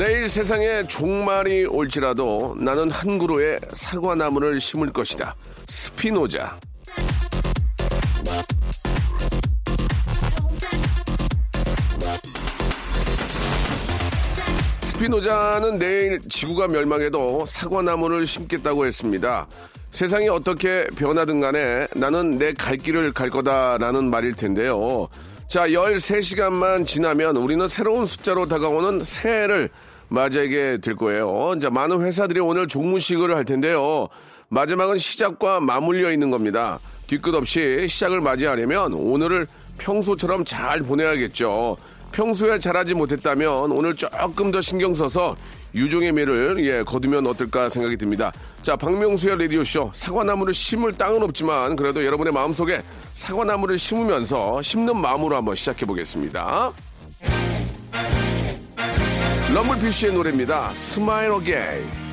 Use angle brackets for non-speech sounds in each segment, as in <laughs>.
내일 세상에 종말이 올지라도 나는 한 그루의 사과나무를 심을 것이다 스피노자 스피노자는 내일 지구가 멸망해도 사과나무를 심겠다고 했습니다. 세상이 어떻게 변하든 간에 나는 내 갈 길을 갈 거다라는 말일 텐데요. 자, 13시간만 지나면 우리는 새로운 숫자로 다가오는 새해를 맞이하게 될 거예요. 자, 많은 회사들이 오늘 종무식을 할 텐데요. 마지막은 시작과 맞물려 있는 겁니다. 뒤끝 없이 시작을 맞이하려면 오늘을 평소처럼 잘 보내야겠죠. 평소에 잘하지 못했다면 오늘 조금 더 신경 써서 유종의 미를 예, 거두면 어떨까 생각이 듭니다. 자, 박명수의 라디오쇼. 사과나무를 심을 땅은 없지만 그래도 여러분의 마음속에 사과나무를 심으면서 심는 마음으로 한번 시작해 보겠습니다. 럼블피쉬의 노래입니다. Smile Again.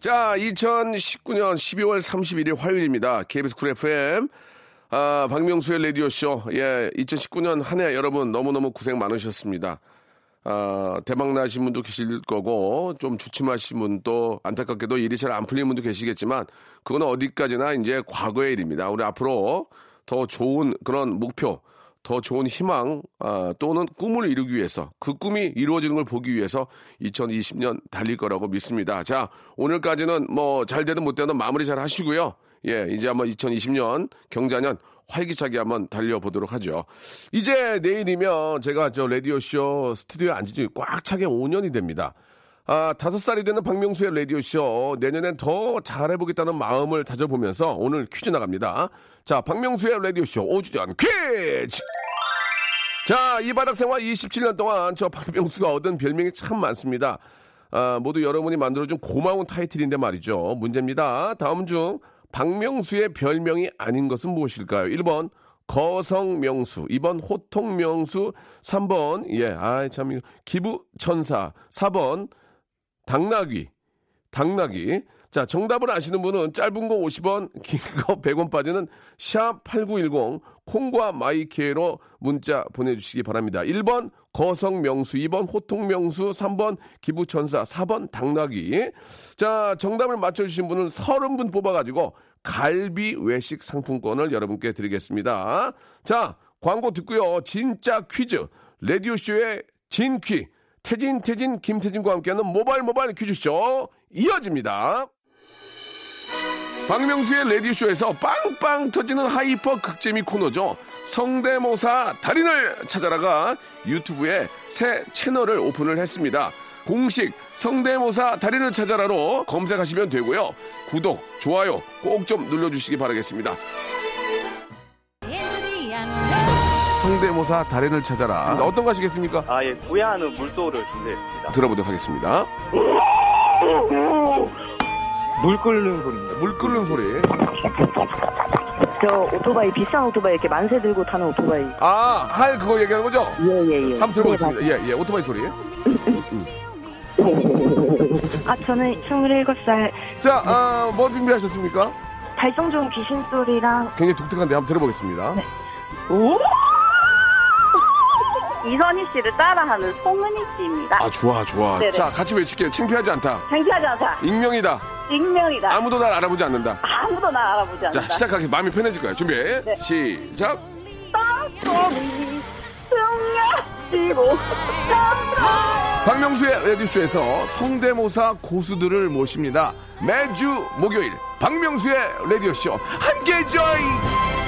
자, 2019년 12월 31일 화요일입니다. KBS 쿨 FM. 아, 박명수의 라디오쇼. 예, 2019년 한 해 여러분 너무너무 고생 많으셨습니다. 아, 대박 나신 분도 계실 거고, 좀 주춤하신 분도 안타깝게도 일이 잘 안 풀리는 분도 계시겠지만, 그거는 어디까지나 이제 과거의 일입니다. 우리 앞으로 더 좋은 그런 목표, 더 좋은 희망 아, 또는 꿈을 이루기 위해서 그 꿈이 이루어지는 걸 보기 위해서 2020년 달릴 거라고 믿습니다. 자 오늘까지는 뭐 잘 되든 못 되든 마무리 잘 하시고요. 예 이제 한번 2020년 경자년 활기차게 한번 달려보도록 하죠. 이제 내일이면 제가 저 라디오 쇼 스튜디오에 앉은 지 꽉 차게 5년이 됩니다. 아, 다섯 살이 되는 박명수의 라디오쇼. 내년엔 더 잘해보겠다는 마음을 다져보면서 오늘 퀴즈 나갑니다. 자, 박명수의 라디오쇼 5주년 퀴즈! 자, 이 바닥 생활 27년 동안 저 박명수가 얻은 별명이 참 많습니다. 아, 모두 여러분이 만들어준 고마운 타이틀인데 말이죠. 문제입니다. 다음 중 박명수의 별명이 아닌 것은 무엇일까요? 1번 거성명수, 2번 호통명수, 3번 예, 아이 참 기부천사, 4번 당나귀, 당나귀. 자, 정답을 아시는 분은 짧은 거 50원, 긴 거 100원 빠지는 샵8910 콩과 마이케로 문자 보내주시기 바랍니다. 1번 거성명수, 2번 호통명수, 3번 기부천사, 4번 당나귀. 자, 정답을 맞춰주신 분은 30분 뽑아가지고 갈비 외식 상품권을 여러분께 드리겠습니다. 자, 광고 듣고요. 진짜 퀴즈. 라디오쇼의 진퀴. 태진, 태진, 김태진과 함께하는 모바일 모바일 퀴즈쇼 이어집니다. 박명수의 라디오쇼에서 빵빵 터지는 hyper 극재미 코너죠. 성대모사 달인을 찾아라가 유튜브에 새 채널을 오픈을 했습니다. 공식 성대모사 달인을 찾아라로 검색하시면 되고요. 구독, 좋아요 꼭 좀 눌러주시기 바라겠습니다. 성대모사 달인을 찾아라. 어떤 거 하시겠습니까? 아, 예, 구애하는 물소를 준비했습니다. 들어보도록 하겠습니다. 물 끓는 소리입니다. 물 끓는 소리. 저 오토바이 비싼 오토바이 이렇게 만세 들고 타는 오토바이. 아, 할 그거 얘기하는 거죠? 예예예. 한번 들어보겠습니다. 예, 예, 오토바이 소리. 아 저는 27살 자, 아, 뭐 준비하셨습니까? 발성 좋은 귀신 소리랑 굉장히 독특한데 한번 들어보겠습니다. 오! 이선희 씨를 따라하는 송은희 씨입니다. 아, 좋아, 좋아. 네네. 자, 같이 외칠게요. 창피하지 않다. 창피하지 않다. 익명이다. 익명이다. 아무도 날 알아보지 않는다. 아무도 나 알아보지 않는다. 자, 시작하기 마음이 편해질 거야. 준비. 네. 시작. 박명수의 라디오쇼에서 성대모사 고수들을 모십니다. 매주 목요일 박명수의 라디오쇼 함께 join.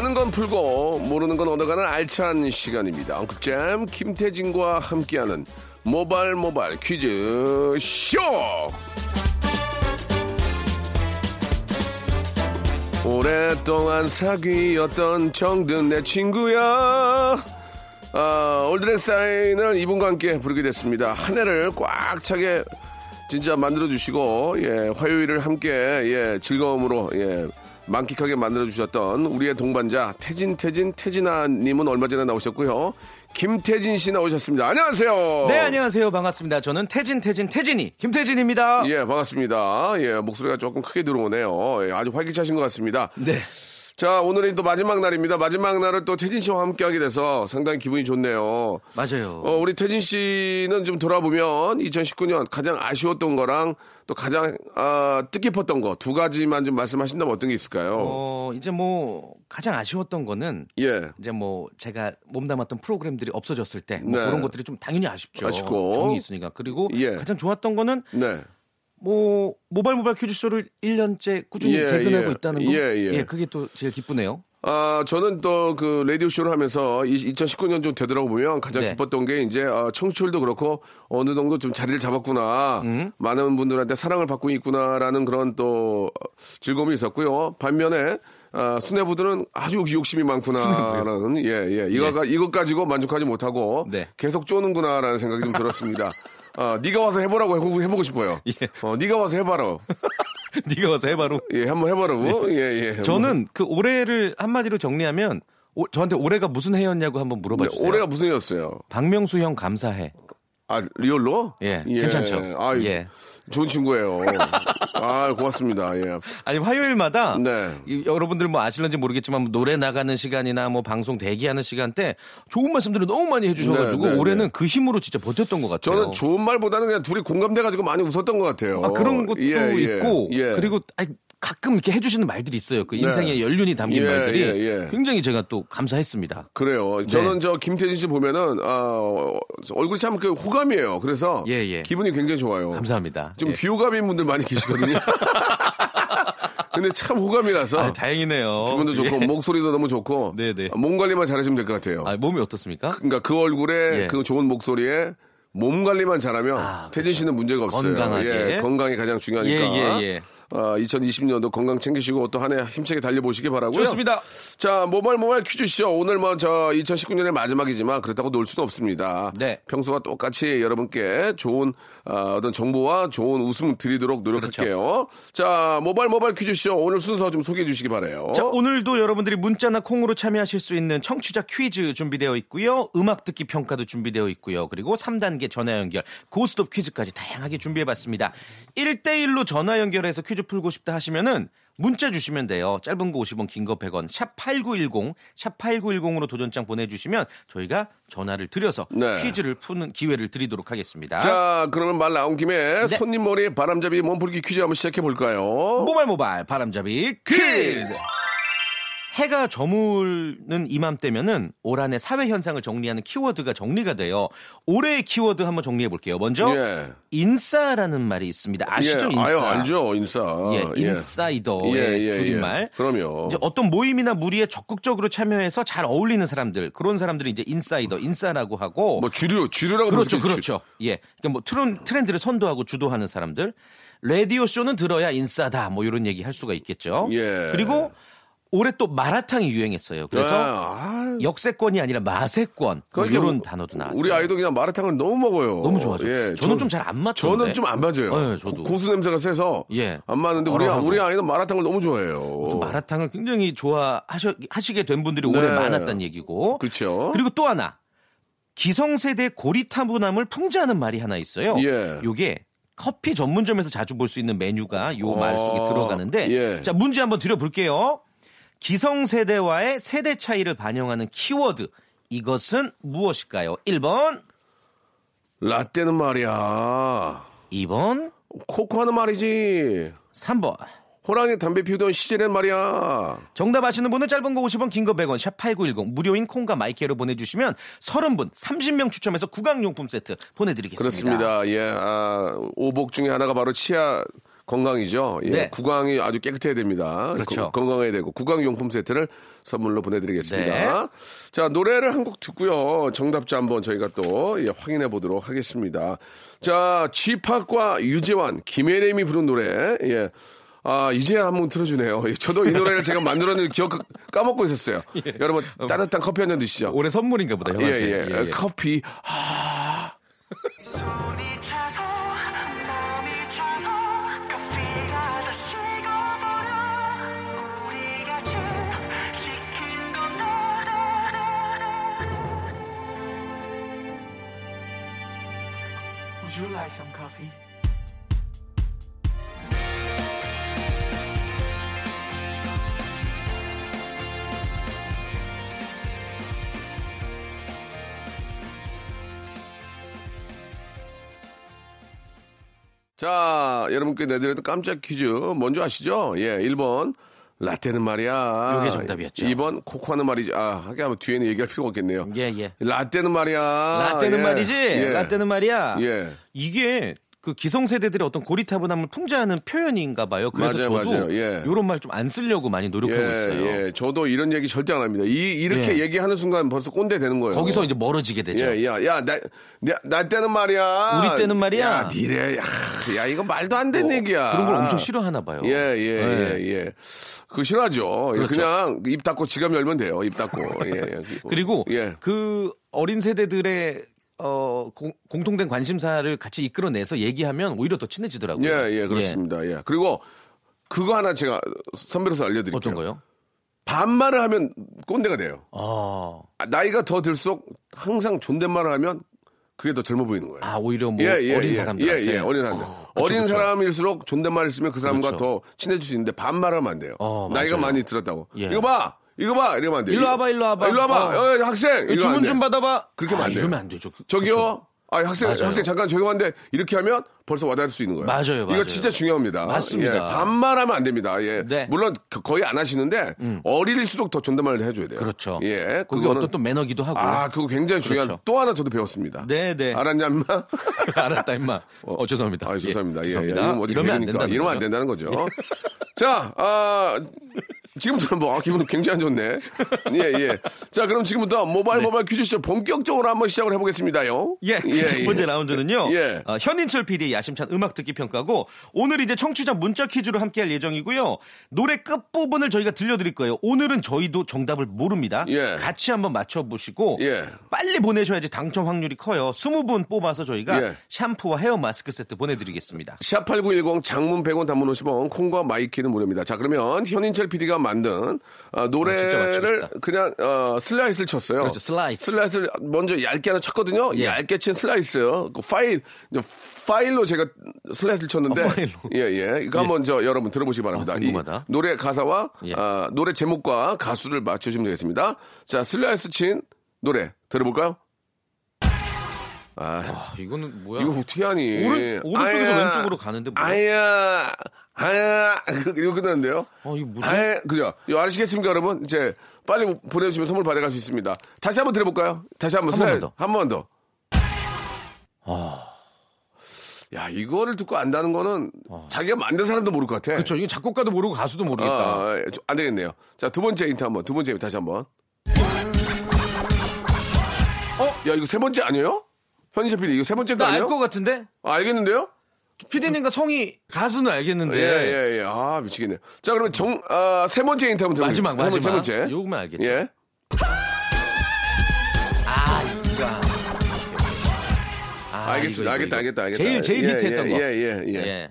아는 건 풀고 모르는 건 얻어가는 알찬 시간입니다. 엉클잼 김태진과 함께하는 모발 모발 퀴즈 쇼. 오랫동안 사귀었던 정든 내 친구야. 아, 올드랭 사인을 이분과 함께 부르게 됐습니다. 한 해를 꽉 차게 진짜 만들어 주시고 예, 화요일을 함께 예, 즐거움으로 예, 만끽하게 만들어 주셨던 우리의 동반자 태진 태진 태진아 님은 얼마 전에 나오셨고요. 김태진 씨 나오셨습니다. 안녕하세요. 네, 안녕하세요. 반갑습니다. 저는 태진, 태진, 태진이, 김태진입니다. 예, 반갑습니다. 예, 목소리가 조금 크게 들어오네요. 예, 아주 활기차신 것 같습니다. 네. 자, 오늘이 또 마지막 날입니다. 마지막 날을 또 태진 씨와 함께 하게 돼서 상당히 기분이 좋네요. 맞아요. 어, 우리 태진 씨는 좀 돌아보면 2019년 가장 아쉬웠던 거랑 또 가장 아, 뜻깊었던 거 두 가지만 좀 말씀하신다면 어떤 게 있을까요? 어, 이제 뭐, 가장 아쉬웠던 거는, 예. 이제 뭐, 제가 몸담았던 프로그램들이 없어졌을 때, 뭐 네. 그런 것들이 좀 당연히 아쉽죠. 아쉽고. 정이 있으니까. 그리고 예. 가장 좋았던 거는, 네. 뭐, 모바일 모바일 퀴즈쇼를 1년째 꾸준히 예, 개근하고 예. 있다는 거. 예, 예. 그게 또 제일 기쁘네요. 아, 저는 또 그 라디오 쇼를 하면서 2019년 좀 되돌아보 보면 가장 네. 기뻤던 게 이제 아, 청취율도 그렇고 어느 정도 좀 자리를 잡았구나. 음. 많은 분들한테 사랑을 받고 있구나라는 그런 또 즐거움이 있었고요. 반면에 아, 수뇌부들은 아주 욕심이 많구나라는 예, 예. 이거가 이것 가지고 만족하지 못하고 네. 계속 쪼는구나라는 생각이 좀 들었습니다. <laughs> 아, 네가 와서 해보라고 해보고, 해보고 싶어요. <laughs> 예. 어, 네가 와서 해봐라. <laughs> 네가 와서 해바로. 예, 한번 해봐라고. 예, 예. 저는 그 올해를 한마디로 정리하면, 오- 저한테 올해가 무슨 해였냐고 한번 물어봐 네, 주세요. 올해가 무슨 해였어요? 박명수 형 감사해. 아, 리얼로? 예, 괜찮죠. 아, 예. 좋은 친구예요. 아, 고맙습니다. 예. 아니 화요일마다 네. 이- 여러분들 뭐 아실런지 모르겠지만 뭐 노래 나가는 시간이나 뭐 방송 대기하는 시간 때 좋은 말씀들을 너무 많이 해주셔가지고 네, 네, 올해는 네. 그 힘으로 진짜 버텼던 것 같아요. 저는 좋은 말보다는 그냥 둘이 공감돼가지고 많이 웃었던 것 같아요. 아, 그런 것도 예, 예, 있고 예. 그리고 아니, 가끔 이렇게 해주시는 말들이 있어요. 그 인생의 연륜이 담긴 예, 말들이 예, 예. 굉장히 제가 또 감사했습니다. 그래요. 저는 네. 저 김태진 씨 보면은, 아, 어, 얼굴이 참 그 호감이에요. 그래서 예, 예. 기분이 굉장히 좋아요. 감사합니다. 좀 예. 비호감인 분들 많이 계시거든요. <laughs> 근데 참 호감이라서. 아, 다행이네요. 기분도 좋고, 예. 목소리도 너무 좋고. 네네. 몸 관리만 잘하시면 될 것 같아요. 아, 몸이 어떻습니까? 그러니까 그 얼굴에 예. 그 좋은 목소리에 몸 관리만 잘하면 아, 태진 씨는 문제가 없어요. 건강하게. 예, 건강이 가장 중요하니까. 예, 예, 예. 어, 2020년도 건강 챙기시고 또 한 해 힘차게 달려보시기 바라고요. 좋습니다. 자, 모바일 모바일 퀴즈쇼. 오늘 뭐 저 2019년의 마지막이지만 그렇다고 놀 수는 없습니다. 네. 평소와 똑같이 여러분께 좋은 어, 어떤 정보와 좋은 웃음 드리도록 노력할게요. 자, 모바일 모바일 퀴즈쇼 오늘 순서 좀 소개해 주시기 바래요. 자, 오늘도 여러분들이 문자나 콩으로 참여하실 수 있는 청취자 퀴즈 준비되어 있고요. 음악 듣기 평가도 준비되어 있고요. 그리고 3단계 전화 연결, 고스톱 퀴즈까지 다양하게 준비해 봤습니다. 1대1로 전화 연결해서 퀴즈 풀고 싶다 하시면은 문자 주시면 돼요. 짧은 거 50원, 긴 거 100원. 샵 8910, 샵 8910으로 도전장 보내주시면 저희가 전화를 드려서 네. 퀴즈를 푸는 기회를 드리도록 하겠습니다. 자, 그러면 말 나온 김에 네. 손님 머리 바람잡이 몸풀기 퀴즈 한번 시작해 볼까요? 모바일 바람잡이 퀴즈. 해가 저물는 이맘때면은 올 한해 사회 현상을 정리하는 키워드가 정리가 돼요. 올해의 키워드 한번 정리해 볼게요. 먼저 예. 인싸라는 말이 있습니다. 아시죠? 예, 인싸. 아유, 알죠, 인싸. 예, 인사이더의 예, 예, 줄임말. 예. 그럼요. 이제 어떤 모임이나 무리에 적극적으로 참여해서 잘 어울리는 사람들, 그런 사람들이 이제 인사이더, 인싸라고 하고 뭐 주류, 주류라고 그렇죠. 그렇죠. 예. 그러니까 뭐 트렌, 트렌드를 선도하고 주도하는 사람들. 라디오 쇼는 들어야 인싸다. 뭐 이런 얘기 할 수가 있겠죠. 예. 그리고 올해 또 마라탕이 유행했어요. 그래서 아, 역세권이 아니라 마세권 뭐 그러니까 이런 단어도 나왔어요. 우리 아이도 그냥 마라탕을 너무 먹어요. 너무 좋아하죠. 예, 저는 좀 잘 안 맞던데. 저는 좀 안 맞아요. 네, 저도. 고, 수 냄새가 세서 예. 안 맞는데 우리, 얼얼하고. 우리 아이는 마라탕을 너무 좋아해요. 또 마라탕을 굉장히 좋아하시게 된 분들이 올해 네. 많았다는 얘기고. 그렇죠. 그리고 또 하나 기성세대 고리타분함을 풍자하는 말이 하나 있어요. 예. 요게 커피 전문점에서 자주 볼 수 있는 메뉴가 요 말 속에 어, 들어가는데 예. 자 문제 한번 드려볼게요. 기성세대와의 세대 차이를 반영하는 키워드 이것은 무엇일까요? 1번, 라떼는 말이야. 2번, 코코아는 말이지. 3번. 호랑이 담배 피우던 시절엔 말이야. 정답 아시는 분은 짧은 거 50원, 긴 거 100원, 샵 8910 무료인 콩과 마이크로 보내주시면 30분, 30명 추첨해서 구강용품 세트 보내드리겠습니다. 그렇습니다. 예, 아, 오복 중에 하나가 바로 치아 건강이죠. 예, 네. 구강이 아주 깨끗해야 됩니다. 그렇죠. 건- 건강해야 되고 구강용품 세트를 선물로 보내드리겠습니다. 네. 자 노래를 한 곡 듣고요. 정답자 한번 저희가 또 예, 확인해 보도록 하겠습니다. 자 쥐팍과 유재환, 김혜림이 부른 노래. 예. 아, 이제 한번 틀어주네요. 예, 저도 이 노래를 제가 만들었는데 <laughs> 기억 까먹고 있었어요. 여러분, 따뜻한 커피 한 잔 드시죠. 올해 선물인가 보다, 예, 형한테. 예, 커피. 자, 여러분께 내드렸던 깜짝 퀴즈. 먼저 아시죠? 예, 1번 라떼는 말이야. 요게 정답이었죠. 2번 코코아는 말이지. 아, 하게 하면 뒤에는 얘기할 필요가 없겠네요. 예, 예. 라떼는 말이야. 라떼는 예. 말이지. 예. 라떼는 말이야. 예. 이게 그 기성세대들의 어떤 고리타분함을 풍자하는 표현인가 봐요. 그래서 맞아요, 저도 맞아요. 예. 이런 말 좀 안 쓰려고 많이 노력하고 있어요. 예, 저도 이런 얘기 절대 안 합니다. 이, 이렇게 예. 얘기하는 순간 벌써 꼰대 되는 거예요. 거기서 이제 멀어지게 되죠. 예, 야, 야, 나, 나, 나 때는 말이야. 우리 때는 말이야. 야, 니네, 야, 야, 이거 말도 안 되는 얘기야. 그런 걸 엄청 싫어하나 봐요. 예, 예, 네. 예, 예. 그거 싫어하죠. 예, 그렇죠. 그냥 입 닫고 지갑 열면 돼요. 입 닫고. 예, 예. <laughs> 그리고 예. 그 어린 세대들의 어, 공, 공통된 관심사를 같이 이끌어내서 얘기하면 오히려 더 친해지더라고요. 예, 예, 그렇습니다. 예. 그리고 그거 하나 제가 선배로서 알려드릴게요. 어떤 거요? 반말을 하면 꼰대가 돼요. 아, 아, 나이가 더 들수록 항상 존댓말을 하면 그게 더 젊어 보이는 거예요. 아 오히려 뭐 예, 예, 어린 예. 사람들한테. 예, 예, 어린 사람들. 어린 그쵸. 사람일수록 존댓말을 쓰면 그 사람과 그렇죠. 더 친해질 수 있는데 반말을 하면 안 돼요. 어, 나이가. 많이 들었다고. 예. 이거 봐! 이거 봐! 이러면 안 돼. 일로 와봐, 일로 와봐. 아, 일로 와봐! 어. 어, 학생! 안 주문 돼. 좀 받아봐. 그렇게 하면 아, 안 돼요. 이러면 안 되죠. 그- 저기요? 그쵸. 아, 학생, 맞아요. 학생 잠깐 죄송한데 이렇게 하면 벌써 와닿을 수 있는 거예요. 맞아요, 맞아요. 이거 진짜 중요합니다. 맞습니다. 예, 반말하면 안 됩니다. 예. 네. 음. 물론 거- 거의 안 하시는데 어릴수록 더 존댓말을 해줘야 돼요. 그렇죠. 예. 그게 그거는- 어떤 또 매너기도 하고. 아, 그거 굉장히 중요한 그렇죠. 또 하나 저도 배웠습니다. 네, 네. 알았냐, 임마? <laughs> 알았다 임마. 어, 죄송합니다. 아, 죄송합니다. 예, 예, 죄송합니다. 예. 이러면 어디 이러면 안. 된다는 이러면 안. 된다는 거죠. 자, 아, 지금부터 뭐, 아, 기분 굉장히 안 좋네. 예, 예. 자, 그럼 지금부터 모바일 모바일 퀴즈쇼 본격적으로 한번 시작을 해보겠습니다요. 예, 첫 번째 라운드는요. 예. 어, 현인철 PD의 야심찬 음악 듣기 평가고 오늘 이제 청취자 문자 퀴즈로 함께 할 예정이고요. 노래 끝 부분을 저희가 들려드릴 거예요. 오늘은 저희도 정답을 모릅니다. 예. 같이 한번 맞춰보시고 예. 빨리 보내셔야지 당첨 확률이 커요. 20분 뽑아서 저희가 예. 샴푸와 헤어 마스크 세트 보내드리겠습니다. 샵8910 장문 100원 단문 50원 콩과 My K는 무료입니다. 자, 그러면 현인철 PD가 만든 어, 노래를 싶다. 그냥 어, 슬라이스를 쳤어요. 그렇죠, 슬라이스. 슬라이스를 먼저 얇게 하나 쳤거든요. 예. 얇게 친 슬라이스. 그 파일 파일로 제가 슬라이스를 쳤는데 아, 파일로. 예, 예. 이거 한번 저 여러분 들어보시기 바랍니다. 아, 노래 가사와 예. 아, 노래 제목과 가수를 맞춰 주시면 되겠습니다. 자, 슬라이스 친 노래 들어볼까요? 아, 아, 이거는 뭐야? 이거 어떻게 하니? 오른- 오른쪽에서 아야, 왼쪽으로 가는데 뭐야? 아야, 아야, 이거 끝났는데요? 어, 이거 뭐지? 아야, 그죠? 이거 아시겠습니까, 여러분? 이제 빨리 보내주시면 선물 받아갈 수 있습니다. 다시 한번 들어볼까요? 다시 한번 한 번만 슬라이- 더. 한번 더. 야, 이거를 듣고 안다는 거는 자기가 만든 사람도 모를 것 같아. 그렇죠. 이거 작곡가도 모르고 가수도 모르겠다. 아, 아, 좀안 되겠네요. 자, 두 번째 힌트 한 번, 두 번째 힌트 다시 한 번. 어? 야, 이거 세 번째 아니에요? 현희재 PD, 이거 세나알 아니에요? 것 같은데? 아, 알겠는데요? 피디님과 성이 가수는 알겠는데. 예, 예, 예. 아, 미치겠네. 자, 그러면 정, 아, 세 번째 힌트 한번 마지막. 마지막. 세 번째. 요거만 알겠죠. 예. 아, 이거. 아, 알겠습니다. 이거, 이거, 알겠다. 알겠다, 알겠다. 제일, 제일 예, 히트했던 예, 거. 예, 예, 예. 예.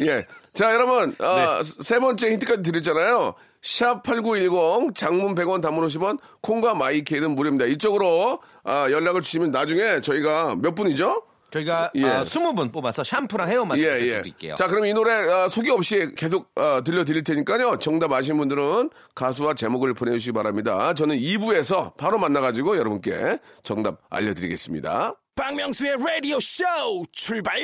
예. 자, 여러분, 아, 네. 세 번째 힌트까지 드렸잖아요. 샵8910 장문 100원 단문 50원 콩과 마이케이는 무료입니다. 이쪽으로 아, 연락을 주시면 나중에 저희가 몇 분이죠? 저희가 예. 아, 20분 뽑아서 샴푸랑 헤어 마스크 세트 드릴게요. 자, 그럼 이 노래 아, 소개 없이 계속 아, 들려드릴 테니까요. 정답 아시는 분들은 가수와 제목을 보내주시기 바랍니다. 저는 2부에서 바로 만나가지고 여러분께 정답 알려드리겠습니다. 박명수의 라디오 쇼 출발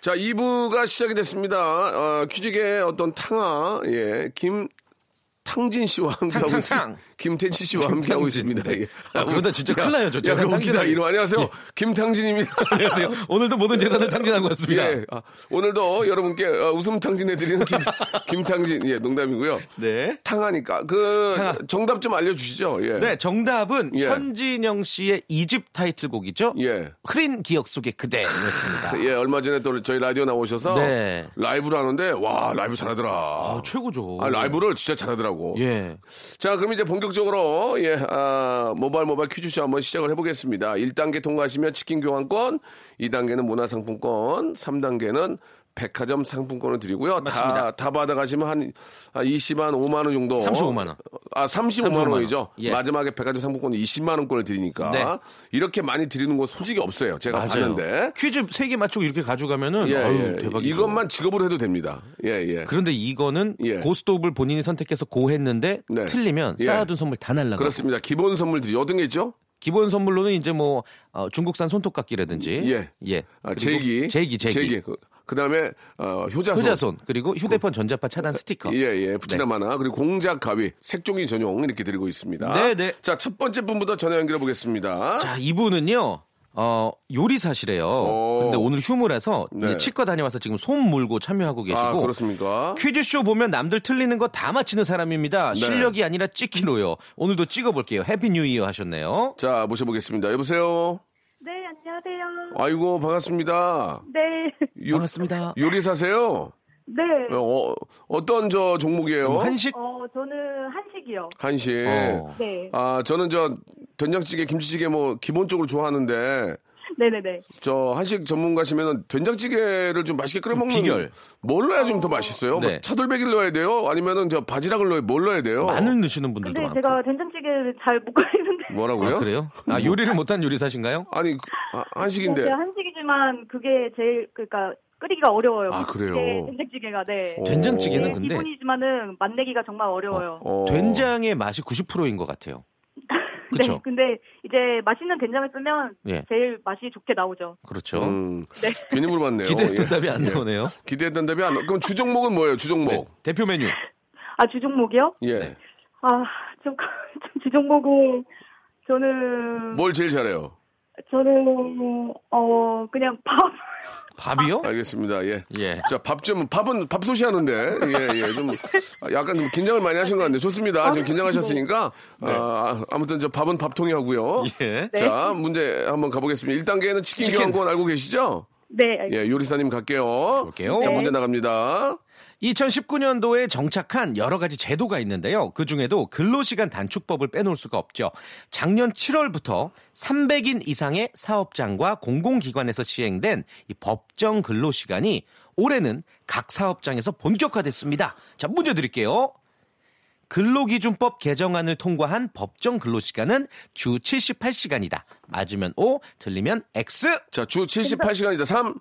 자, 2부가 시작이 됐습니다. 어, 퀴즈계의 어떤 탕아, 예, 김, 탕진 씨와 함께하고. 있습니다. 김태치 씨와 함께 하고 있습니다. 예. 아, 그러다 진짜 야, 큰일 나요, 저 야, 재산. 탕진하게. 이름 안녕하세요. 예. 김탕진입니다. <laughs> 안녕하세요. 오늘도 모든 재산을 탕진하고 왔습니다. 예. 아, 오늘도 여러분께 어, 웃음 탕진해 드리는 김, <laughs> 김탕진. 예, 농담이고요. 네. 탕하니까. 그. 정답 좀 알려 주시죠. 예. 네, 정답은 예. 현진영 씨의 이집 타이틀곡이죠. 예. 흐린 기억 속의 그대였습니다. <laughs> 예, 얼마 전에 또 저희 라디오 나오셔서 네. 라이브를 하는데, 와, 라이브 잘하더라. 아, 최고죠. 아, 라이브를 진짜 잘하더라고. 예. 자, 그럼 이제 본격 적으로 예, 아, 모바일 모바일 퀴즈쇼 한번 시작을 해보겠습니다. 1단계 통과하시면 치킨 교환권, 2단계는 문화상품권, 3단계는 백화점 상품권을 드리고요. 다, 맞습니다. 다 받아가시면 한, 한 20만 5만 원 정도. 35만 원. 아, 35만, 35만 원. 원이죠. 예. 마지막에 백화점 상품권 20만 원권을 드리니까. 네. 이렇게 많이 드리는 거 솔직히 없어요. 제가 맞아요. 봤는데. 퀴즈 3개 맞추고 이렇게 가져가면은 예, 아유, 예. 대박이죠. 이것만 직업으로 해도 됩니다. 예, 예. 그런데 이거는 예. 고스톱을 본인이 선택해서 고했는데 네. 틀리면 예. 쌓아둔 선물 다 날라가. 그렇습니다. 기본 선물 드리 어떤 게 있죠? 기본 선물로는 이제 뭐 어, 중국산 손톱깎이라든지 예. 예. 아, 그리고 제기. 제기 제기 그, 그다음에 어, 효자손. 효자손 그리고 휴대폰 전자파 차단 스티커. 예, 예. 붙이나 마나. 그리고 공작 가위, 색종이 전용 이렇게 드리고 있습니다. 네, 네. 자, 첫 번째 분부터 전화 연결해 보겠습니다. 자, 이분은요. 어, 요리사시래요. 오. 근데 오늘 휴무라서 네. 치과 다녀와서 지금 솜 물고 참여하고 계시고 아, 그렇습니까? 퀴즈쇼 보면 남들 틀리는 거 다 맞히는 사람입니다. 네. 실력이 아니라 찍기로요. 오늘도 찍어볼게요. Happy New Year 하셨네요. 자, 모셔보겠습니다. 여보세요? 네, 안녕하세요. 아이고, 반갑습니다. 네. 요, 반갑습니다. 요리사세요? 네. 어, 어떤 저 종목이에요? 한식 어, 저는 한식이요. 한식. 어. 네. 아, 저는 저 된장찌개, 김치찌개 뭐 기본적으로 좋아하는데 네네네. 저 한식 전문가시면은 된장찌개를 좀 맛있게 끓여 먹는 비결. 뭘 넣어야 좀 더 맛있어요? 뭐 네. 차돌백일 넣어야 돼요? 아니면은 저 바지락을 넣어야 뭘 넣어야 돼요? 마늘 넣으시는 분들도 근데 많고. 제가 된장찌개를 잘 못 끓이는데. 뭐라고요? 아, 그래요? 아, 요리를 못한 요리사신가요? 아니 그- 아, 한식인데 제가 한식이지만 그게 제일 그러니까 끓이기가 어려워요. 아, 그래요? 네, 된장찌개가 네. 어. 된장찌개는 네, 근데 기본이지만은 맛내기가 정말 어려워요. 어. 된장의 맛이 90%인 것 같아요. <laughs> 그렇죠. 네, 근데 이제 맛있는 된장을 쓰면 예. 제일 맛이 좋게 나오죠. 그렇죠. 음, 네. 괜히 물어봤네요. 기대했던 예. 답이 안 예. 나오네요. 기대했던 답이 안 나. 그럼 주종목은 뭐예요? 주종목. 네, 대표 메뉴. 아 주종목이요? 예. 네. 아, 좀, <laughs> 좀 주종목은 저는 뭘 제일 잘해요? 저는 어 그냥 밥 밥이요? 알겠습니다. 예. 예. 자, 밥 좀, 밥은, 밥솥이 하는데, 예, 예, 좀, 약간 좀 긴장을 많이 하신 것 같네요. 좋습니다. 지금 긴장하셨으니까, 아, 아무튼 저 밥은 밥통이 하고요. 예. 자, 문제 한번 가보겠습니다. 1단계는 치킨, 치킨. 교환권 알고 계시죠? 네 알겠습니다. 예, 요리사님 갈게요. 볼게요. 자, 네. 문제 나갑니다. 2019년도에 정착한 여러 가지 제도가 있는데요. 그 중에도 근로시간 단축법을 빼놓을 수가 없죠. 작년 7월부터 300인 이상의 사업장과 공공기관에서 시행된 이 법정 근로시간이 올해는 각 사업장에서 본격화됐습니다. 자, 문제 드릴게요. 근로기준법 개정안을 통과한 법정 근로시간은 주 78시간이다. 맞으면 O, 틀리면 X. 자, 주 78시간이다. 3,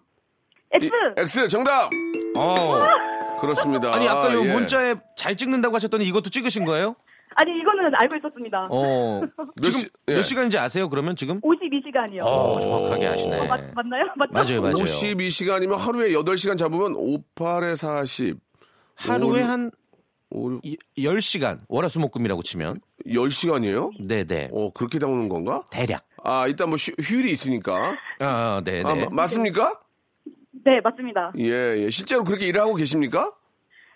X X, 정답! 어. 그렇습니다. 아니 아까 요 예. 문자에 잘 찍는다고 하셨더니 이것도 찍으신 거예요? 아니 이거는 알고 있었습니다. 어. 몇 지금 시- 예. 몇 시간인지 아세요? 그러면 지금? 52시간이요. 어, 정확하게 아시네. 어, 맞, 맞나요? <laughs> 맞죠? 맞아요, 맞아요. 52시간이면 하루에 8시간 잡으면 5, 8에 40. 하루에 한 오, 이- 10시간 월화수목금이라고 치면 10시간이에요? 네, 네. 어, 그렇게 나오는 건가? 대략. 아, 일단 뭐 휴, 휴일이 있으니까. 아, 네, 아, 네. 마- 맞습니까? 네 맞습니다. 예, 예. 실제로 그렇게 일을 하고 계십니까?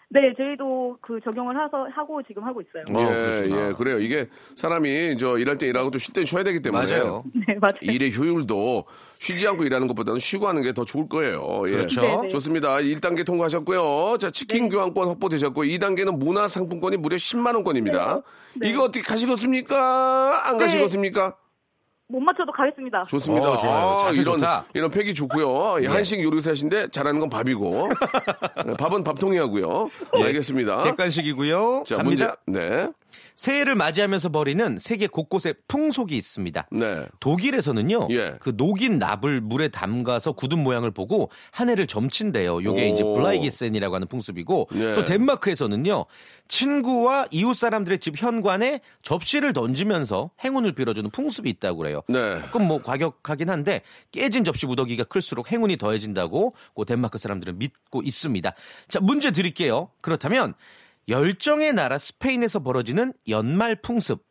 네, 저희도 그 적용을 하서 하고 지금 하고 있어요. 어, 예, 그러시구나. 예, 그래요. 이게 사람이 저 일할 때 일하고 또 쉴 때 쉬어야 되기 때문에 맞아요. <laughs> 네, 맞아요. 일의 효율도 쉬지 않고 일하는 것보다는 쉬고 하는 게 더 좋을 거예요. 예. 그렇죠. 네, 네. 좋습니다. 1단계 통과하셨고요. 자, 치킨 교환권 확보되셨고 2단계는 문화 상품권이 무려 10만 원권입니다. 네. 이거 어떻게 가시겠습니까? 안 네. 가시겠습니까? 못 맞춰도 가겠습니다. 좋습니다. 어, 좋아요. 자세 이런 좋다. 이런 팩이 좋고요. 예, 한식 요리사신데 잘하는 건 밥이고 예, <laughs> 밥은 밥통이 하고요. 알겠습니다. 객관식이고요. 자, 갑니다. 문제. 네. 새해를 맞이하면서 벌이는 세계 곳곳에 풍속이 있습니다. 네. 독일에서는요, 예. 그 녹인 납을 물에 담가서 굳은 모양을 보고 한 해를 점친대요. 요게 오. 이제 블라이기센이라고 하는 풍습이고, 네. 또 덴마크에서는요, 친구와 이웃 사람들의 집 현관에 접시를 던지면서 행운을 빌어주는 풍습이 있다고 그래요. 네. 조금 뭐 과격하긴 한데 깨진 접시 무더기가 클수록 행운이 더해진다고 그 덴마크 사람들은 믿고 있습니다. 자, 문제 드릴게요. 그렇다면 열정의 나라 스페인에서 벌어지는 연말 풍습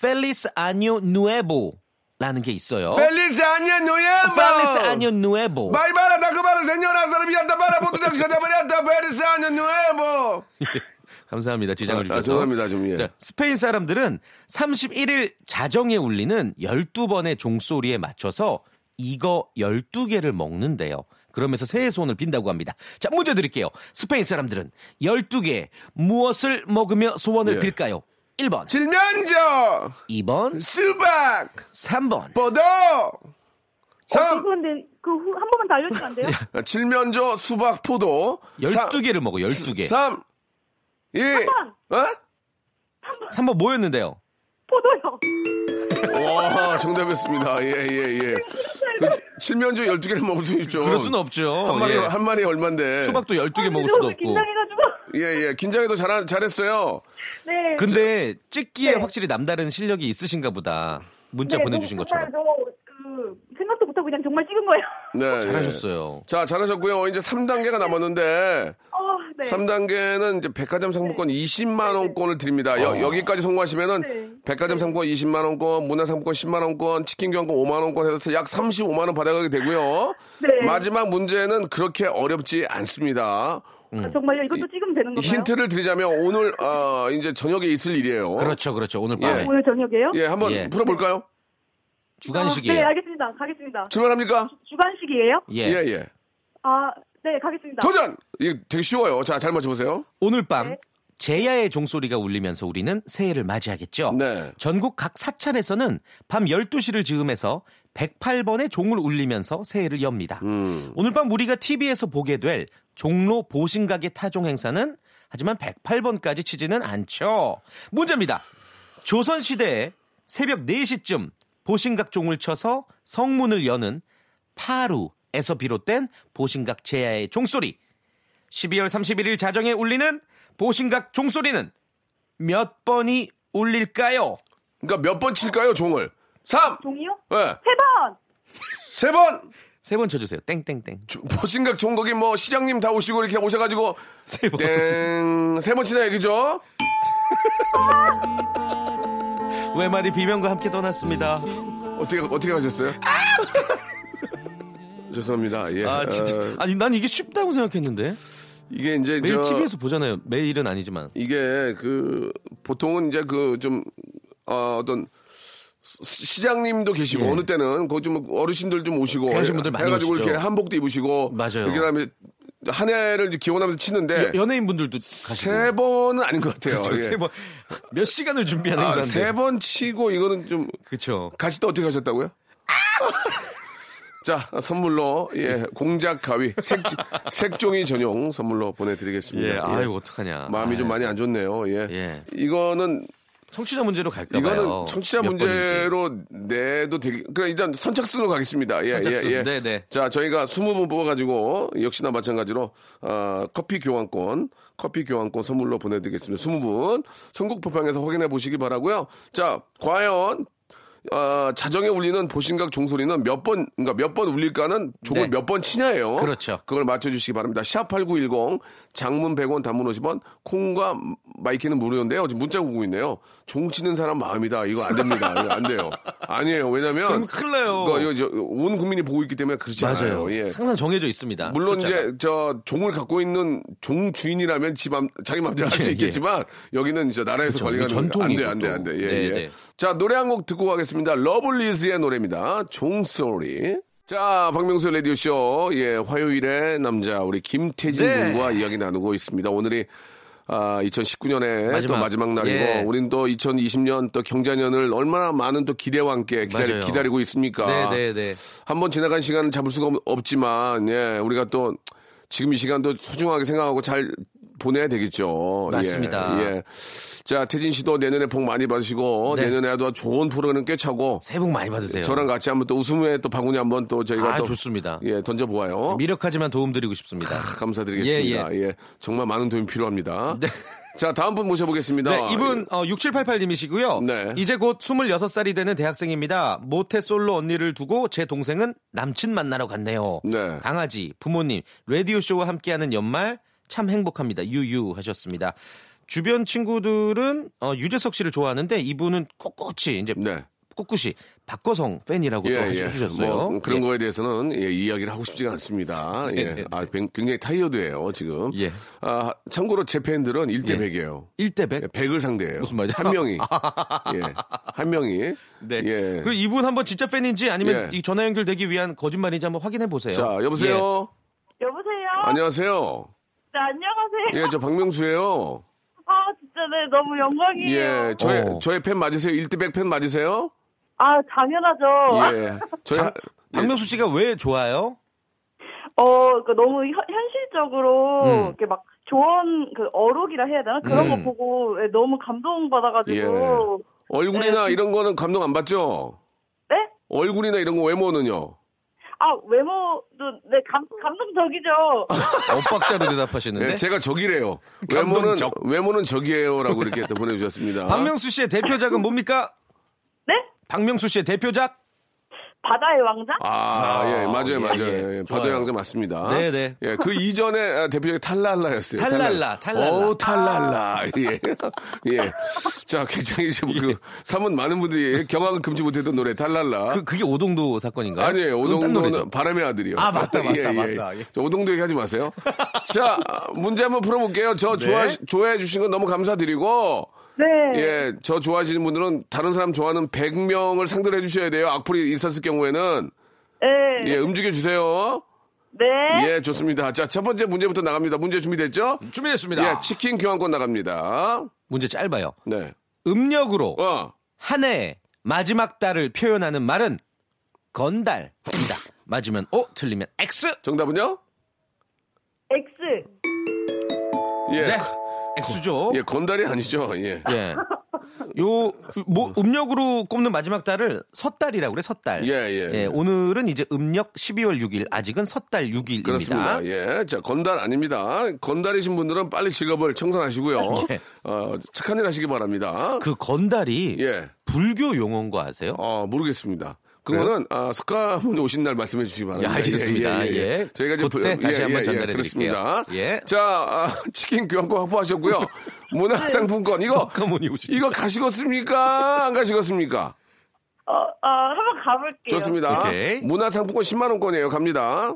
펠리스 아뇨 누에보라는 게 있어요. 펠리스 아니야 노야. 펠리스 아뇨 누에보. Vai para da cubana, señora, servilleta para punto de catamariata, Feliz año nuevo. <laughs> 감사합니다. 지장을 아, 주셔서. 아, 죄송합니다, 좀, 예. 자, 스페인 사람들은 31일 자정에 울리는 12번의 종소리에 맞춰서 이거 12개를 먹는데요. 그러면서 새해 소원을 빈다고 합니다. 자, 문제 드릴게요. 스페인 사람들은 12개 무엇을 먹으며 소원을 예. 빌까요? 1번, 칠면조, 2번, 수박, 3번. 포도. 어, 삼, 그런데 그 후- 한 번만 더 알려주면 안 돼요? <laughs> 아, 칠면조, 수박, 포도. 12개를 먹어, 12개. 3, 2, 어? 3번 뭐였는데요? 포도요. 와, 정답이었습니다. 예, 예, 예. 그, 칠면조 12개를 먹을 수 있죠. 그럴 수는 없죠. 한 마리, 예. 한 마리 얼만데. 수박도 12개 먹을 수도 없고. 긴장해가지고. 예, 예. 긴장해도 잘, 잘했어요. 네. 근데 찍기에 네. 확실히 남다른 실력이 있으신가 보다. 문자 네, 보내주신 것처럼. 그, 생각도 못하고 그냥 정말 찍은 거예요. 네. 예. 잘하셨어요. 자, 잘하셨고요. 이제 3단계가 남았는데. 어, 네. 3단계는 이제 백화점 상품권 20만 원권을 드립니다. 여, 여기까지 성공하시면은 네. 백화점 상품권 20만 원권, 문화 상품권 10만 원권, 치킨 교환권 5만 원권 해서 약 35만 원 받아가게 되고요. 네. 마지막 문제는 그렇게 어렵지 않습니다. 아, 정말요? 이것도 찍으면 되는 건가요? 힌트를 드리자면 오늘 아, 이제 저녁에 있을 일이에요. 그렇죠, 그렇죠. 오늘 밤에 예. 오늘 저녁에요? 예, 한번 예. 풀어볼까요? 주간식이에요. 네, 알겠습니다. 가겠습니다. 출발합니까? 주간식이에요? 예. 예, 예. 아, 네, 가겠습니다. 도전! 이게 되게 쉬워요. 자, 잘 맞춰보세요. 오늘 밤 네. 제야의 종소리가 울리면서 우리는 새해를 맞이하겠죠. 네. 전국 각 사찰에서는 밤 12시를 즈음해서 108번의 종을 울리면서 새해를 엽니다. 음. 오늘 밤 우리가 TV에서 보게 될 종로 보신가게 타종 행사는 하지만 108번까지 치지는 않죠. 문제입니다. 조선시대에 새벽 4시쯤 보신각 종을 쳐서 성문을 여는 파루 에서 비롯된 보신각 제야의 종소리. 12월 31일 자정에 울리는 보신각 종소리는 몇 번이 울릴까요? 그러니까 몇 번 칠까요, 종을? 3! 종이요? 예. 세 번! 세 번! 세 번 쳐주세요. 땡땡땡. 조- 보신각 좋은 거기 뭐 시장님 다 오시고 이렇게 오셔가지고 세 번. 땡 세 번 치나요 그죠? 외마디 비명과 함께 떠났습니다. 어떻게 어떻게 하셨어요? 죄송합니다. 예. 아 진짜. 어, 아니 난 이게 쉽다고 생각했는데. 이게 이제 매일 저 TV에서 보잖아요. 매일은 아니지만. 이게 그 보통은 이제 그좀 어, 어떤 시- 시장님도 계시고 예. 어느 때는 그좀 어르신들 좀 오시고 그러신 분들 많이 해가지고 오시죠. 이렇게 한복도 입으시고 맞아요. 이렇게 다음에 한 해를 기원하면서 치는데 여- 연예인분들도 가시고. 세 번은 아닌 것 같아요. 그렇죠. 예. 세 번. 몇 시간을 준비하는 아, 행사인데. 세번 치고 이거는 좀 그렇죠. 가시 때 어떻게 하셨다고요? 자, 선물로, 예, 공작 가위, 색, 색종이 전용 선물로 보내드리겠습니다. 예. 아유 어떡하냐. 마음이 좀 아유. 많이 안 좋네요. 예. 예. 이거는, 청취자 문제로 갈까 봐요. 이거는 청취자 번인지. 문제로 내도 되게, 그냥 일단 선착순으로 가겠습니다. 예, 선착순. 예, 예. 네 네. 자, 저희가 20분 뽑아가지고, 역시나 마찬가지로, 아, 커피 교환권, 커피 교환권 선물로 보내드리겠습니다. 20분. 선곡 포팡에서 확인해 보시기 바라고요 자, 과연, 어, 자정에 울리는 보신각 종소리는 몇 번, 그러니까 몇 번 울릴까는 종을 네. 몇번 치냐예요. 그렇죠. 그걸 맞춰주시기 바랍니다. 샵8910, 장문 100원, 단문 50원, 콩과 마이케이는 무료인데요. 지금 문자 오고 있네요. 종 치는 사람 마음이다. 이거 안 됩니다. 이거 안 돼요. 아니에요. 왜냐면. 그럼 큰일 나요. 이거, 이거 저, 온 국민이 보고 있기 때문에 그렇지 않아요. 맞아요. 예. 항상 정해져 있습니다. 물론 숫자가. 이제 저 종을 갖고 있는 종 주인이라면 집 맘- 자기 마음대로 할수 예, 예. 있겠지만 여기는 이제 나라에서 그쵸, 관리가 이거 전통이고 안돼 안돼 또. 안돼 예, 네, 예. 네. 자 노래 한 곡 듣고 가겠습니다. 러블리즈의 노래입니다. 종소리. 자 박명수 라디오 쇼 예 화요일에 남자 우리 김태진 네. 군과 이야기 나누고 있습니다. 오늘이 아, 2019년에 마지막. 또 마지막 날이고 예. 우린 또 2020년 또 경자년을 얼마나 많은 또 기대와 함께 기다리. 기다리고 있습니까? 네, 네, 네. 한번 지나간 시간은 잡을 수가 없- 없지만 예 우리가 또 지금 이 시간도 소중하게 생각하고 잘 보내야 되겠죠. 맞습니다. 예. 예. 자 태진 씨도 내년에 복 많이 받으시고 네. 내년에도 좋은 프로그램 꿰차고 새해 복 많이 받으세요. 저랑 같이 한번 또 웃음에 또 바구니 한번 또 저희가 아, 또 좋습니다. 예 던져 보아요. 미력하지만 도움 드리고 싶습니다. 감사드리겠습니다. 예, 예, 정말 많은 도움이 필요합니다. 네. 자 다음 분 모셔보겠습니다. 네, 이분 어, 6788님이시고요. 네. 이제 곧 26살이 되는 대학생입니다. 모태 솔로 언니를 두고 제 동생은 남친 만나러 갔네요. 네. 강아지, 부모님, 라디오쇼와 함께하는 연말 참 행복합니다. 유유 하셨습니다. 주변 친구들은 어, 유재석 씨를 좋아하는데 이분은 꿋꿋이 이제 네. 꿋꿋이 박거성 팬이라고 또 해주셨어요. 뭐 그런 예. 거에 대해서는 예, 이야기를 하고 싶지가 않습니다. 예. 네. 아, 굉- 굉장히 타이어드예요 지금. 예. 아, 참고로 제 팬들은 1대 예. 100이에요. 1대 100? 100을 상대해요. 무슨 말이죠? 한 명이. <laughs> 예. 한 명이. 네. 예. 그리고 이분 한번 진짜 팬인지 아니면 예. 이 전화 연결되기 위한 거짓말인지 한번 확인해 보세요. 자, 여보세요? 여보세요? 안녕하세요. 네, 안녕하세요. 예, 저 박명수예요. 아, 진짜 네, 너무 영광이에요. 예, 저의, 어. 저의 팬 맞으세요? 1대 100팬 맞으세요? 아, 당연하죠. 예. <laughs> 저희, 박, 박명수 씨가 왜 좋아요? 어, 그 너무 현, 현실적으로 음. 이렇게 막 조언 그 어록이라 해야 되나 그런 음. 거 보고 예, 너무 감동 받아가지고 얼굴이나 네. 이런 거는 감동 안 받죠? 네? 얼굴이나 이런 거 외모는요? 아 외모도 네 감, 감동적이죠. <laughs> 엇박자로 대답하시는데. 예, 제가 적이래요. 외모는, 감동적. 외모는 적이에요라고 이렇게 또 보내주셨습니다. 박명수 씨의 대표작은 뭡니까? 네? 박명수 씨의 대표작? 바다의 왕자? 아, 아, 예, 맞아요, 예, 맞아요. 예. 예, 좋아요. 바다 양자 맞습니다. 네, 네. 예, 그 이전에 아, 대표적인 탈랄라였어요. 탈랄라, 탈랄라. 오, 탈랄라. <laughs> 예. 예. 자, 굉장히 지금 그, 사문 많은 분들이 경악을 금치 못했던 노래, 탈랄라. 그, 그게 오동도 사건인가요? 아니에요. 노래죠. 오동도는 바람의 아들이요. 아, 맞다, <laughs> 맞다, 맞다. 예. 저 오동도 얘기하지 마세요. 자, 문제 한번 풀어볼게요. 저 네. 좋아, 좋아해 주신 건 너무 감사드리고, 네. 예, 저 좋아하시는 분들은 다른 사람 좋아하는 100명을 상대로 해주셔야 돼요. 악플이 있었을 경우에는. 네. 예, 움직여 주세요. 네. 예, 좋습니다. 자, 첫 번째 문제부터 나갑니다. 문제 준비됐죠? 준비됐습니다. 예, 치킨 교환권 나갑니다. 문제 짧아요. 네. 음력으로 어, 한 해의 마지막 달을 표현하는 말은 건달이다. 맞으면 O, 틀리면 X. 정답은요? X. 예. 네. X죠. 예, 건달이 아니죠. 예. 예. 요, 뭐, 음력으로 꼽는 마지막 달을 섣달이라고 그래, 섣달. 예, 예. 오늘은 이제 음력 12월 6일, 아직은 섣달 6일입니다. 그렇습니다. 예. 자, 건달 아닙니다. 건달이신 분들은 빨리 직업을 청산하시고요. 예. 어, 착한 일 하시기 바랍니다. 그 건달이 예. 불교 용어인 거 아세요? 어, 모르겠습니다. 그거는 아, 스카문 오신 날 말씀해 주시기 바랍니다. 예, 알겠습니다. 예. 저희가 이제 그때 다시 한번 전달해 그렇습니다. 드릴게요. 예. 자, 아, 치킨 교환권 확보하셨고요. <laughs> 문화상품권 이거. 이거 가시겠습니까? 안 가시겠습니까? 어, 어, 한번 가볼게요. 좋습니다. 오케이. 문화상품권 10만 원권이에요. 갑니다.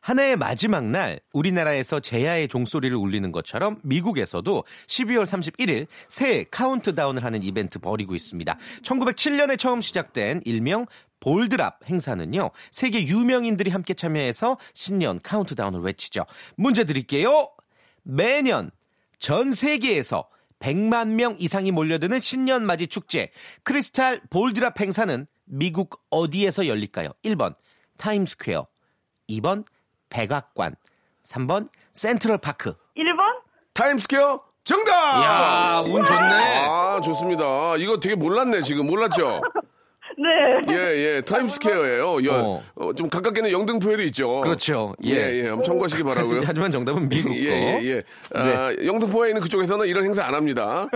한 해의 마지막 날 우리나라에서 제야의 종소리를 울리는 것처럼 미국에서도 12월 31일 새해 카운트다운을 하는 이벤트 벌이고 있습니다. 1907년에 처음 시작된 일명 ball drop 행사는요. 세계 유명인들이 함께 참여해서 신년 카운트다운을 외치죠. 문제 드릴게요. 매년 전 세계에서 100만 명 이상이 몰려드는 신년 맞이 축제 크리스탈 ball drop 행사는 미국 어디에서 열릴까요? 1번 타임스퀘어 2번 백악관 3번 센트럴 파크 1번? 타임스퀘어 정답! 이야 운 좋네 아, 좋습니다. 이거 되게 몰랐네, 지금. 몰랐죠? <laughs> 네. 예, 예, 타임스퀘어예요. 여- 어. 어, 좀 가깝게는 영등포에도 있죠. 그렇죠. 예, 예, 한번 참고하시기 바라고요. 하지만 정답은 미국 거. <laughs> 예, 예, 예. 아, 네. 영등포에 있는 그쪽에서는 이런 행사 안 합니다.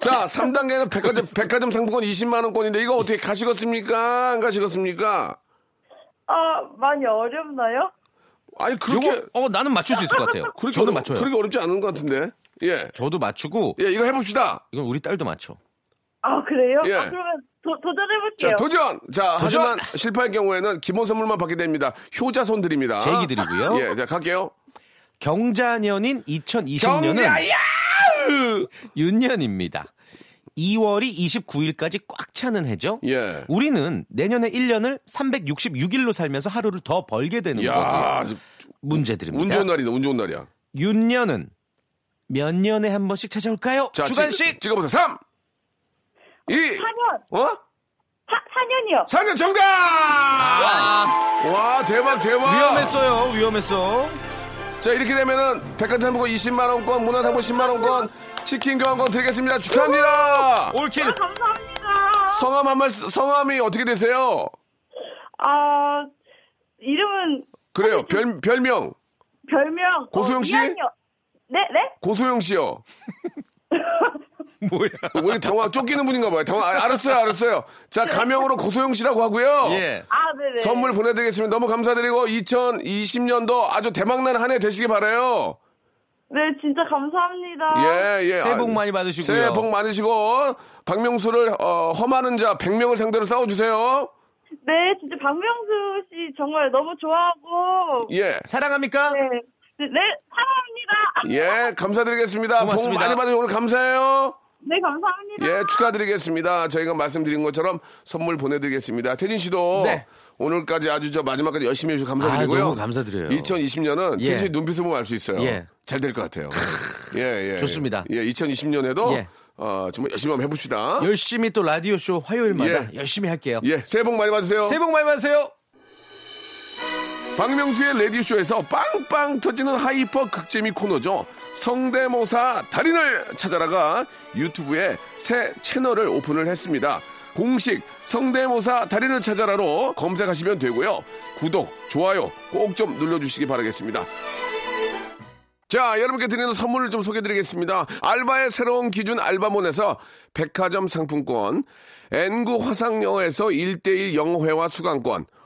자, <laughs> 3단계는 백화점, 백화점 상품권 20만원권인데 이거 어떻게 가시겠습니까? 안 가시겠습니까? 아, 많이 어렵나요? 아니, 그렇게. 요거 어 나는 맞출 수 있을 것 같아요. 그렇게 저는 어려- 맞춰요. 그렇게 어렵지 않은 것 같은데. 예. 저도 맞추고 예, 이거 해봅시다. 이건 우리 딸도 맞춰. 아, 그래요? 예. 아, 그러면 도, 도전해볼게요. 자, 도전! 자, 도전! 하지만 실패할 경우에는 기본 선물만 받게 됩니다. 효자손 드립니다. 제기 드리고요. 예, 자, 갈게요. 경자년인 2020년은 경자야! 윤년입니다. 2월이 29일까지 꽉 차는 해죠. 예. 우리는 내년에 1년을 366일로 살면서 하루를 더 벌게 되는 야, 거고요. 문제 드립니다. 운 좋은 날이다, 운 좋은 날이야. 윤년은 몇 년에 한 번씩 찾아올까요? 자, 주간식 찍, 찍어보세요. 3, 2, 4년. 어? 4, 4년이요. 4년 정답! 와, 대박, 대박! 아. 위험했어요. 위험했어. 자, 이렇게 되면은 백화점 상품권 20만원권, 문화상품 10만원권, 치킨 교환권 드리겠습니다. 축하합니다! 올킬. 아, 감사합니다. 성함 한 말, 성함이 어떻게 되세요? 아, 이름은 그래요, 별, 별명. 별명. 고수영 씨? 어. 네, 네? 고소영 씨요. <laughs> 뭐야? 우리 당황 쫓기는 분인가 봐요. 당황, 아, 알았어요, 알았어요. 자, 가명으로 고소영 씨라고 하고요. 예. 아, 네네. 선물 보내드리겠습니다. 너무 감사드리고 2020년도 아주 대박난 한 해 되시기 바라요. 네, 진짜 감사합니다. 예, 예. 새해 복 아, 많이 받으시고요. 새해 복 많으시고 박명수를 어, 험하는 자 100명을 상대로 싸워주세요. 네, 진짜 박명수 씨 정말 너무 좋아하고. 예, 사랑합니까? 네, 네, 네, 사랑합니다. 예, 감사드리겠습니다. 고맙습니다. 복 많이 받으시고 오늘 감사해요. 네, 감사합니다. 예, 축하드리겠습니다. 저희가 말씀드린 것처럼 선물 보내드리겠습니다. 태진 씨도 네. 오늘까지 아주 저 마지막까지 열심히 해주셔서 감사드리고요. 아, 너무 감사드려요. 2020년은 예. 태진 씨 눈빛을 보면 알 수 있어요. 예. 잘될 것 같아요. 예, 예. 좋습니다. 예, 2020년에도 예. 어, 정말 열심히 한번 해봅시다. 열심히 또 라디오 쇼 화요일마다 예. 열심히 할게요. 예, 새해 복 많이 받으세요. 새해 복 많이 받으세요. 박명수의 라디오쇼에서 빵빵 터지는 hyper 극재미 코너죠. 성대모사 달인을 찾아라가 유튜브에 새 채널을 오픈을 했습니다. 공식 성대모사 달인을 찾아라로 검색하시면 되고요. 구독, 좋아요 꼭 좀 눌러주시기 바라겠습니다. 자, 여러분께 드리는 선물을 좀 소개드리겠습니다. 알바의 새로운 기준 알바몬에서 백화점 상품권, N구 화상영어에서 1대1 영어회화 수강권,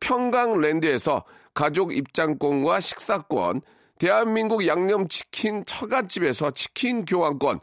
평강랜드에서 가족 입장권과 식사권, 대한민국 양념치킨 처갓집에서 치킨 교환권,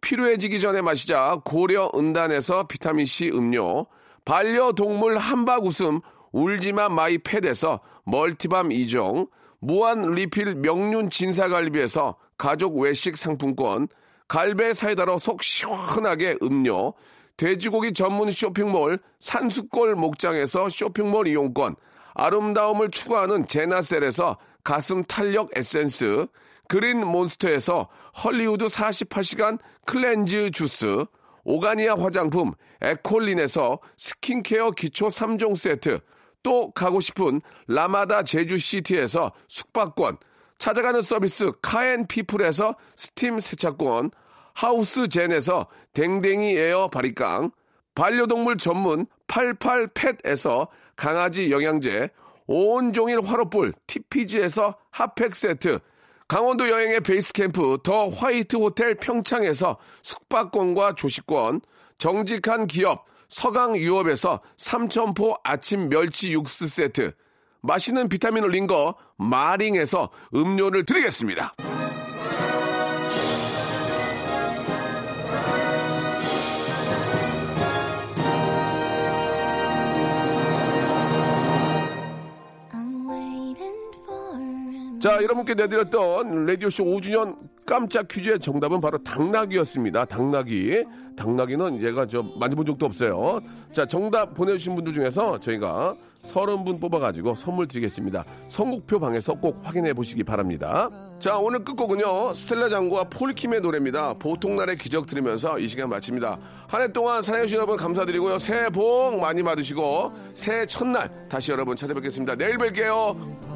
필요해지기 전에 마시자 고려 은단에서 비타민C 음료, 반려동물 한박 웃음 울지마 마이 팻에서 multi balm 2종, 무한 리필 명륜 진사갈비에서 가족 외식 상품권, 갈배 사이다로 속 시원하게 음료, 돼지고기 전문 쇼핑몰 산수골 목장에서 쇼핑몰 이용권, 아름다움을 추구하는 제나셀에서 가슴 탄력 에센스, 그린 몬스터에서 헐리우드 48시간 cleanse 주스, 오가니아 화장품 에콜린에서 스킨케어 기초 3종 세트, 또 가고 싶은 라마다 제주시티에서 숙박권, 찾아가는 서비스 카앤피플에서 스팀 세차권, 하우스 젠에서 댕댕이 에어 바리깡, 반려동물 전문 88팻에서 강아지 영양제, 온종일 화로불 TPG에서 핫팩 세트, 강원도 여행의 베이스 캠프 더 화이트 호텔 평창에서 숙박권과 조식권, 정직한 기업 서강 유업에서 삼천포 아침 멸치 육수 세트, 맛있는 비타민 올린 거 마링에서 음료를 드리겠습니다. 자, 여러분께 내드렸던 라디오쇼 5주년 깜짝 퀴즈의 정답은 바로 당나귀였습니다. 당나귀. 당나귀는 얘가 저 만져본 적도 없어요. 자, 정답 보내주신 분들 중에서 저희가 30분 뽑아가지고 선물 드리겠습니다. 선곡표 방에서 꼭 확인해 보시기 바랍니다. 자, 오늘 끝곡은요. 스텔라 장과 폴킴의 노래입니다. 보통날의 기적 들으면서 이 시간 마칩니다. 한 해 동안 사랑해주신 여러분 감사드리고요. 새해 복 많이 받으시고 새해 첫날 다시 여러분 찾아뵙겠습니다. 내일 뵐게요.